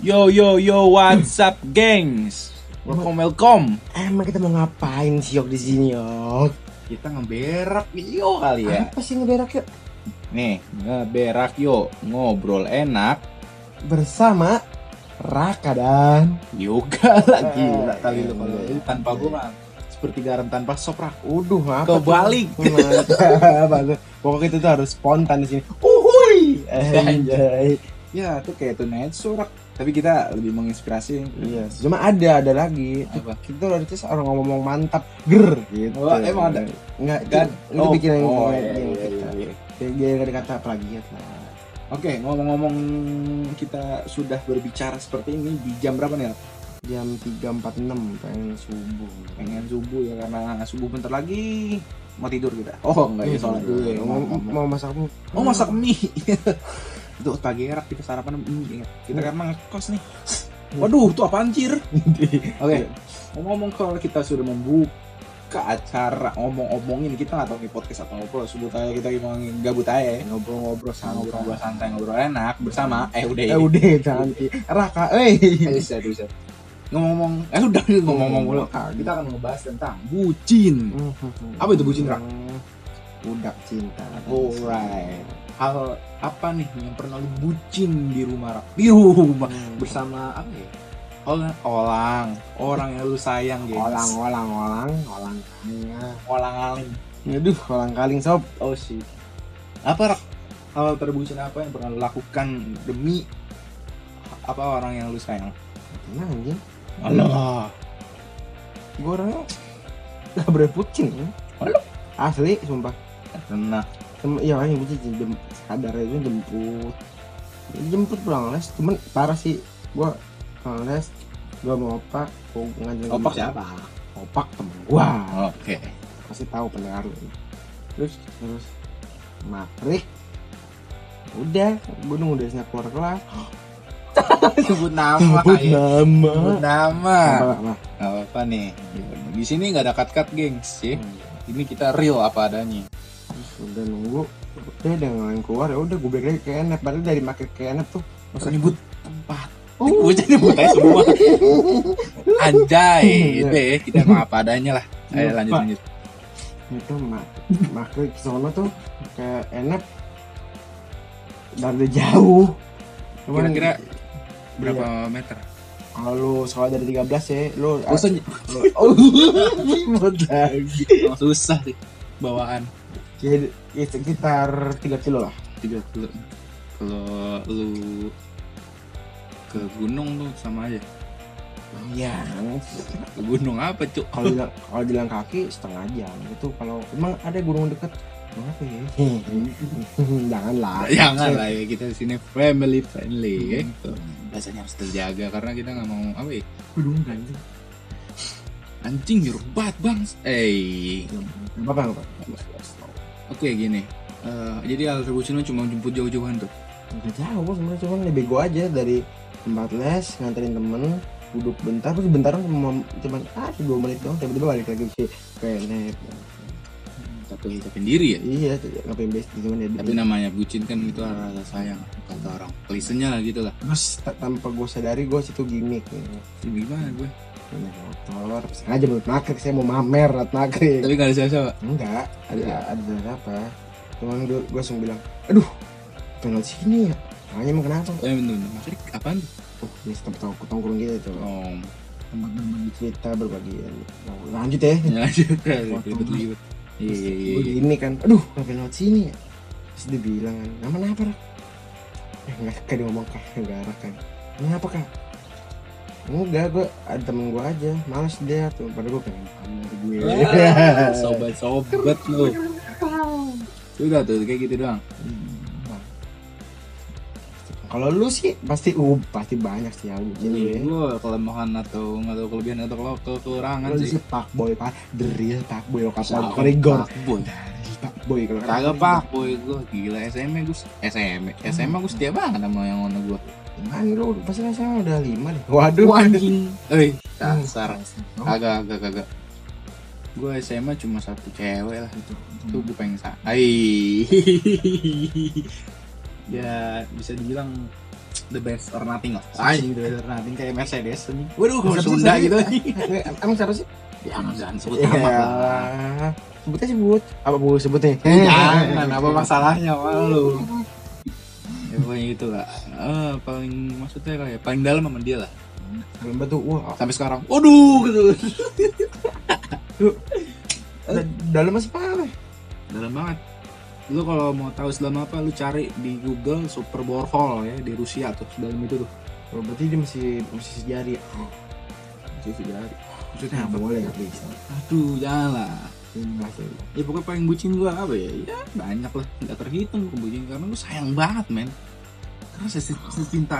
Yo yo yo, what's up, gengs? Welcome welcome. Emang kita mau ngapain sih yok di sini yok? Kita ngeberak yo kali ya. Apa sih ngeberak yuk? Nih, ngeberak yo, ngobrol enak. Bersama Raka dan Yoga lagi. Eh, Gila kali lu kalau iya. ini tanpa gua mah seperti garam tanpa soprak. Uduh apa Kebalik. Pokoknya itu tuh harus spontan di sini. Uhuy. Anjay. Ya, tuh kayak tuh sorak. Tapi kita lebih menginspirasi. Iya, cuma ada ada lagi. Apa? Kita udah terus orang ngomong mantap, ger gitu. Oh, emang ada? Enggak, Kan? Itu bikin yang oh, yang iya, iya, kita. iya. Kayak Dia ada kata plagiat lah. Oke, ngomong-ngomong kita sudah berbicara seperti ini di jam berapa nih? Jam 3.46 pengen subuh. Pengen subuh ya karena subuh bentar lagi mau tidur kita. Oh enggak ya sholat dulu ya. mau, mau masak mie. Oh masak mie. itu pagi erak kita sarapan ingat. Kita karena ngekos nih. Waduh, itu apa anjir? Oke. Ngomong-ngomong kalau kita sudah membuka acara ngomong-ngomongin kita nggak tahu nih podcast atau ngobrol sebut aja kita ngomongin gabut aja ya. ngobrol-ngobrol santai. ngobrol santai ngobrol enak bersama eh udah Eh udah cantik. Raka, eh. bisa bisa ngomong-ngomong eh udah ngomong-ngomong mulu kita akan ngebahas tentang bucin Apa itu bucin, Rak? Budak cinta. alright hal apa nih yang pernah lu bucin di rumah di rumah Hmm. bersama apa ya orang orang orang yang lu sayang guys Olang, olang, olang, olang kaling. orang aling Aduh, olang kaling sob. oh sih apa Rak? hal terbucin apa yang pernah lu lakukan demi apa orang yang lu sayang Tenang anjing. Allah Gue orangnya gak berani pucin. Alah. Asli, sumpah. tenang Ya ini bucin jem sadar itu jemput. Jemput pulang les, cuman parah sih. Gua pulang les, gua mau opak, gua ngajarin opak siapa Opak temen gua. oke Pasti tahu pendengar lu. Terus terus makrik. Udah, gue nunggu dari keluar kelas. sebut nama Sebut ya. nama. sebut nama Apa, apa nih di sini nggak ada cut cut gengs ya ini kita real apa adanya Terus udah nunggu udah udah ngelain keluar ya udah gue balik lagi ke enep padahal dari makin ke enep tuh masa nyebut tempat oh. Gue jadi nyebut aja semua. Anjay Iya. itu ya kita emang apa adanya lah. Ayo Lupa. lanjut lanjut. Itu mak makin ke sono tuh ke enep dari jauh. Kira-kira berapa meter? Kalau lu sekolah dari 13 ya lu lagi oh, susah sih bawaan Jadi, ya sekitar 3 kilo lah. Tiga kilo. Kalau lu ke gunung tuh sama aja? Iya ke gunung apa cuk? Kalau bilang kalau bilang kaki setengah jam. Itu kalau emang ada gunung deket? Apa ya? Janganlah. Jangan lah ya kita di sini family friendly ya gitu. Rasanya harus terjaga karena kita nggak mau apa ya? Gunung ganjil. Anjing nyuruh banget bang. Eh. Apa apa apa oke gini. Eh, jadi hal terbucin lu cuma jemput jauh-jauhan tuh. Gak jauh sebenarnya cuman lebih bego aja dari tempat les nganterin temen duduk bentar terus bentar cuma cuman ah dua menit doang tiba-tiba balik lagi ke net tapi tapi sendiri ya? Iya ngapain best cuman ya tapi namanya bucin kan itu rasa sayang kata orang klisenya lah gitu lah. Terus ta- tanpa gue sadari gue situ gimmick. Ya. Gimana gue Motor sengaja menurut nakrik saya mau mamer rat nakrik tapi gak ada siapa-siapa enggak ada Iya. ada apa cuman gue gue langsung bilang aduh pengen sini ya Makanya emang kenapa? eh bentar bentar. maksudnya apaan Oh, ini tempat tongkrong gitu tuh. oh Tempat berbagi cerita, berbagi. Oh, lanjut ya. ya lanjut ribet-ribet iya iya iya Gue ini kan, aduh, ngapain lewat sini ya? Terus dia bilang kan, nama apa? Eh, nggak kayak dia ngomong kak, nggak arah kan. Kenapa kak? Enggak, gue ada temen gue aja, males dia tuh. Padahal gue pengen gue. Wah, sobat-sobat lu udah tuh kayak gitu doang Nah. Kalau lu sih pasti, uh, pasti banyak sih yang Jadi ini. gue kelemahan atau nggak tahu kelebihan atau kalau ke kekurangan sih. sih pak boy pak, the real pak boy lo kata korigor. Pak boy. Pak boy kalau Kagak pak boy gue gila SMA gue SMA SMA gue setia banget sama yang mana gue. Gimana lu pasti kan saya udah lima deh. Waduh anjing. Eh dasar. Oh, Kagak kagak kagak. Gue SMA cuma satu cewek lah gitu. itu gue pengen sa. Ai. ya bisa dibilang the best or nothing lah Anjing, the best or nothing kayak Mercedes anjing. waduh sih, Sunda gitu sih? Emang siapa sih? ya jangan sebut Ya, nama lah sebutnya sebut. Apa bu sebutnya? jangan apa masalahnya malu ya pokoknya gitu lah. Eh, paling maksudnya kayak paling dalam sama dia lah. Dalam batu, wah. sampai sekarang waduh gitu. Da- Dalam masih parah. dalam banget. Lu kalau mau tahu sedalam apa lu cari di Google super borehole ya di Rusia tuh sedalam itu tuh. Oh, berarti dia masih masih sejari. masih sejari. Maksudnya apa Boleh nggak bisa? aduh jangan lah. Ya pokoknya paling bucin gua apa ya? Ya banyak lah. Nggak terhitung kebucin karena gua sayang banget men karena saya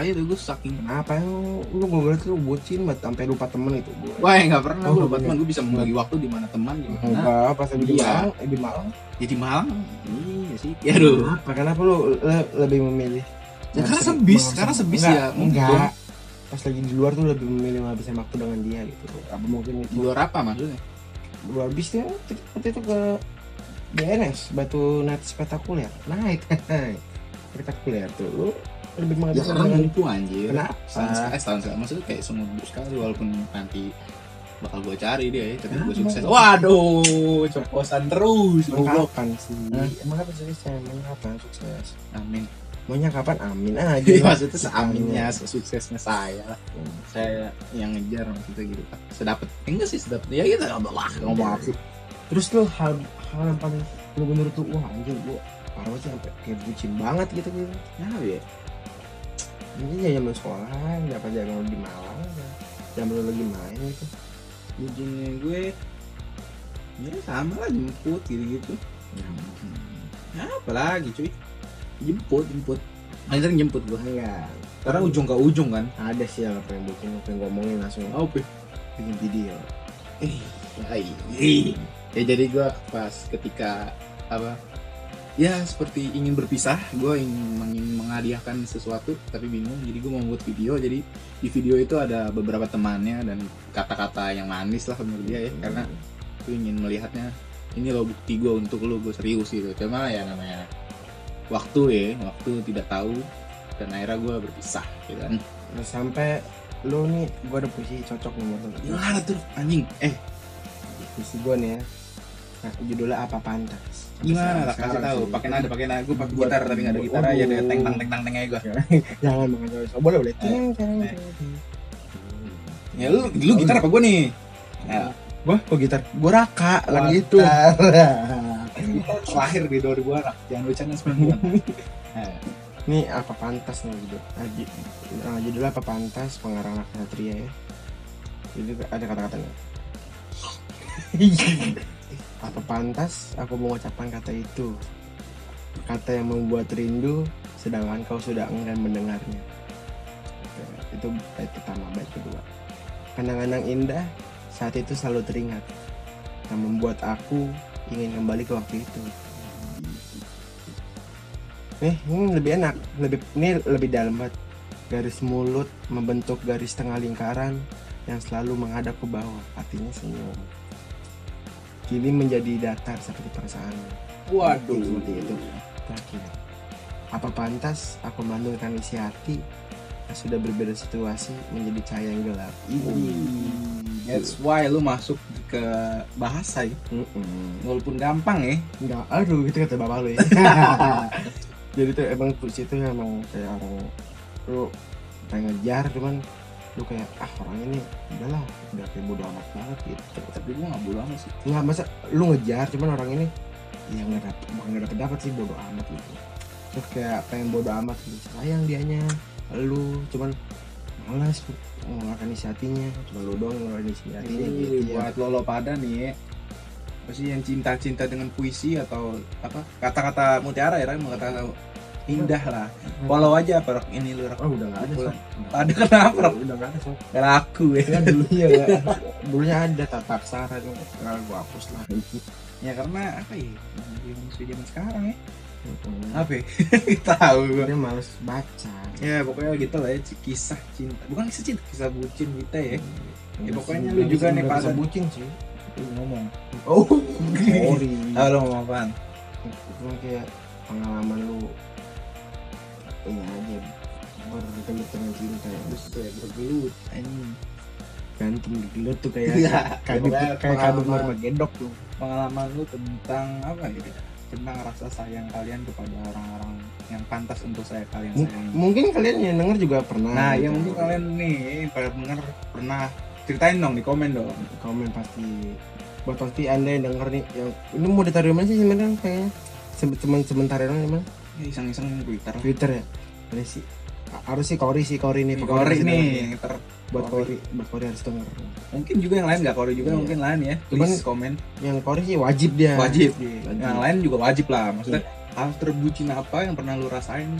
itu gue saking Kenapa yang lu gue ngeliat lu bucin banget sampai lupa temen itu gue. wah ya nggak pernah Oh, gue lupa bener. teman gue bisa membagi waktu di mana teman di mana Enggak, pas lagi di Iya. Malang, eh, di Malang. jadi Malang iya sih ya aduh Kenapa? Kenapa lu le- lebih memilih? Ya, karena sebis, karena sebis enggak, ya, Enggak. Pas lagi di luar tuh lebih memilih menghabiskan waktu dengan dia gitu. Apa mungkin di itu luar apa maksudnya luar bisnya waktu itu ke BNS Batu Night Spektakuler Night spektakuler tuh lu lebih ya menghabiskan karena mumpung anjir. Kenapa setahun sekali eh, setahun sekali maksudnya kayak semua sekali walaupun nanti bakal gue cari dia ya tapi gue sukses. waduh coposan terus kapan sih? Emang suksesnya? Emang kapan sukses? Amin. Maunya kapan? Amin aja. Jadi maksudnya seaminnya suksesnya saya. Lah saya yang ngejar maksudnya gitu kan sedapat enggak sih sedapat ya kita ngomong lah ngomong apa sih? Terus tuh hal hal yang paling lu bener tuh wah anjir gua parah sih sampai kayak bucin banget gitu gitu. Nah ya ini ya zaman sekolah dapat zaman di Malang? Ya. zaman lu lagi main gitu. Bucinnya gue ya sama lah jemput gitu gitu ya apa lagi cuy? Jemput jemput. Paling sering jemput gue enggak karena ujung ke ujung kan. Ada sih yang pengen bucin pengen ngomongin langsung. Apa bikin video. Ya jadi gue pas ketika apa ya seperti ingin berpisah gue ingin, ingin menghadiahkan sesuatu tapi bingung jadi gue mau buat video. Jadi di video itu ada beberapa temannya dan kata-kata yang manis lah menurut dia ya karena gue ingin melihatnya ini loh bukti gue untuk lo gue serius gitu. Cuma ya namanya waktu ya waktu tidak tahu dan akhirnya gue berpisah gitu kan. Nah, sampai lu nih gua ada puisi cocok nih buat lu. Gimana tuh anjing? Eh. Puisi gua nih ya nah, judulnya apa pantas gimana? Lah kasih tahu. Pakai nada pakai nada. Gue pakai gitar tapi nggak ada gitar aja. Deh teng tang teng tang teng aja gue jangan makan oh, boleh boleh. Ting Eh. ting ya lu lu gitar apa gue nih? Ya, gua? Kok gitar. Gua raka. Wah, lagi itu. Lahir di 2000 anak jangan bercanda 90 nah, Ini apa pantas nih judul. Ju- nah, judulnya apa pantas pengarang satria ya. Jadi ada kata-katanya. apa pantas aku mengucapkan kata itu? Kata yang membuat rindu, sedangkan kau sudah enggan mendengarnya. Oke, Itu bait pertama, bait kedua. Kenangan yang indah saat itu selalu teringat, yang membuat aku ingin kembali ke waktu itu. Nih, ini lebih enak, lebih ini lebih dalam banget. Garis mulut membentuk garis tengah lingkaran yang selalu menghadap ke bawah, artinya senyum. Kini menjadi datar seperti perasaan. waduh Seperti itu. Terakhir. Apa pantas aku mandulkan isi hati yang sudah berbeda situasi menjadi cahaya yang gelap? Ih, that's why lu masuk ke bahasa ya Mm-mm. walaupun gampang ya Enggak, aduh itu kata bapak lu ya. Jadi tuh emang puisi itu emang kayak orang lu pengen ngejar cuman lu kayak ah orang ini udahlah udah kayak bodo amat banget gitu. tapi gue gak bodo amat sih Nggak masa lu ngejar cuman orang ini ya nggak dapet bukan nggak dapet dapat sih bodo amat gitu. Terus kayak pengen bodo amat gitu. sayang dianya lu cuman malas mengeluarkan isi hatinya cuma lu doang yang ngeluarin isi hatinya ini gitu ya. buat lo lo pada nih ya apa sih yang cinta-cinta dengan puisi atau apa kata-kata mutiara ya kan kata-kata indah lah. Follow aja apa Rok? ini lu Rok. Oh udah nggak ada. Sob. ada kenapa Rok? Udah nggak ada sob. Gak laku ya. Ya dulunya ya dulunya ada tata aksara tuh sekarang gua hapus lah. Ya karena apa ya? Yang zaman sekarang ya. Apa ya? Tahu gua. Dia males baca. Ya pokoknya gitu lah ya kisah cinta. Bukan kisah cinta kisah bucin kita ya. Ya, pokoknya Nggak lu juga nggak nih, Pak. bucin sih. Lu ngomong. Oh sorry. Ah lo ngomong apaan? Cuma kayak pengalaman lu bergelut dengan cinta ya terus ya bergelut. Ini gantung di gelut tuh kayak pokoknya kayak kadut pengalaman. norma gedok tuh. Pengalaman lu tentang apa ya tentang rasa sayang kalian kepada orang-orang yang pantas untuk saya kalian M- sayangi mungkin kalian yang denger juga pernah nah ya gitu. mungkin kalian nih pada dengar pernah. Ceritain dong di komen dong. Komen pasti. Buat pasti anda yang denger nih yang ini mau ditaruh di mana sih sebenarnya? Kayaknya? Cuman sebentar doang emang ya, iseng-iseng Twitter. Twitter ya? Ada sih harus sih Kori sih Kori nih Kori nih ter buat Kori. Kori buat Kori harus denger mungkin juga yang lain nggak Kori juga Iya. mungkin lain ya. Cuman- please komen yang Kori sih wajib dia. Wajib. Wajib. yang lain juga wajib lah. Maksudnya hal terbucin apa yang pernah lu rasain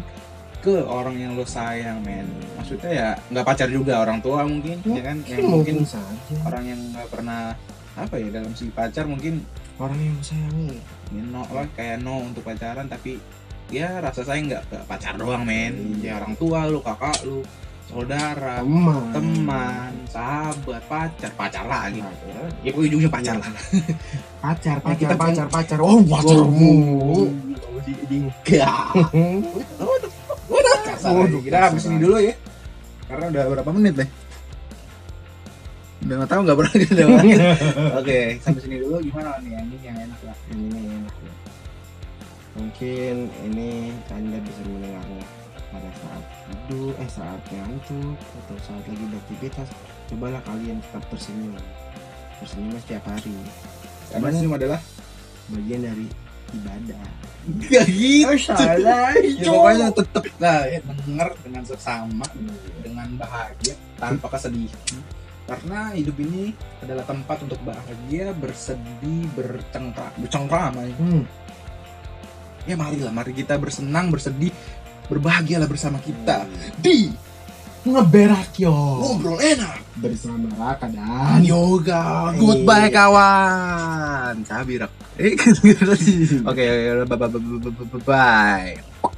ke orang yang lu sayang men. Maksudnya ya nggak pacar juga orang tua mungkin ya kan? yang mungkin mungkin saja. orang yang nggak pernah apa ya dalam segi pacar mungkin orang yang sayangi ya no lah kayak no untuk pacaran tapi ya rasa sayang nggak ke pacar doang men. Iya. ya orang tua lu kakak lu saudara teman. teman sahabat pacar pacar lagi. Ya ujungnya pacar lah. Pacar Ya, kita pacar pacar pacar. oh pacarmu. enggak udah aja. kita habis ini dulu ya. Karena udah berapa menit deh? Udah nggak tahu nggak pernah kita oke sampai sini dulu. Gimana nih yang ini yang enak lah? Ini enak ya. Mungkin ini anda bisa mendengarnya pada saat tidur eh saat ngantuk atau saat lagi beraktivitas cobalah kalian tetap tersenyum tersenyum setiap hari karena senyum adalah bagian dari ibadah Gak gitu. salah Ya, pokoknya tetap lah ya denger dengan seksama dengan bahagia tanpa kesedihan. Karena hidup ini adalah tempat untuk bahagia, bersedih, bercengkram, bercengkrama. ya. hmm. Ya marilah, mari kita bersenang, bersedih, berbahagialah bersama kita di ngeberak yo ngobrol enak bersama Raka dan yoga. Iya. Goodbye kawan. Sabirak. Eh, Oke, bye bye bye bye bye.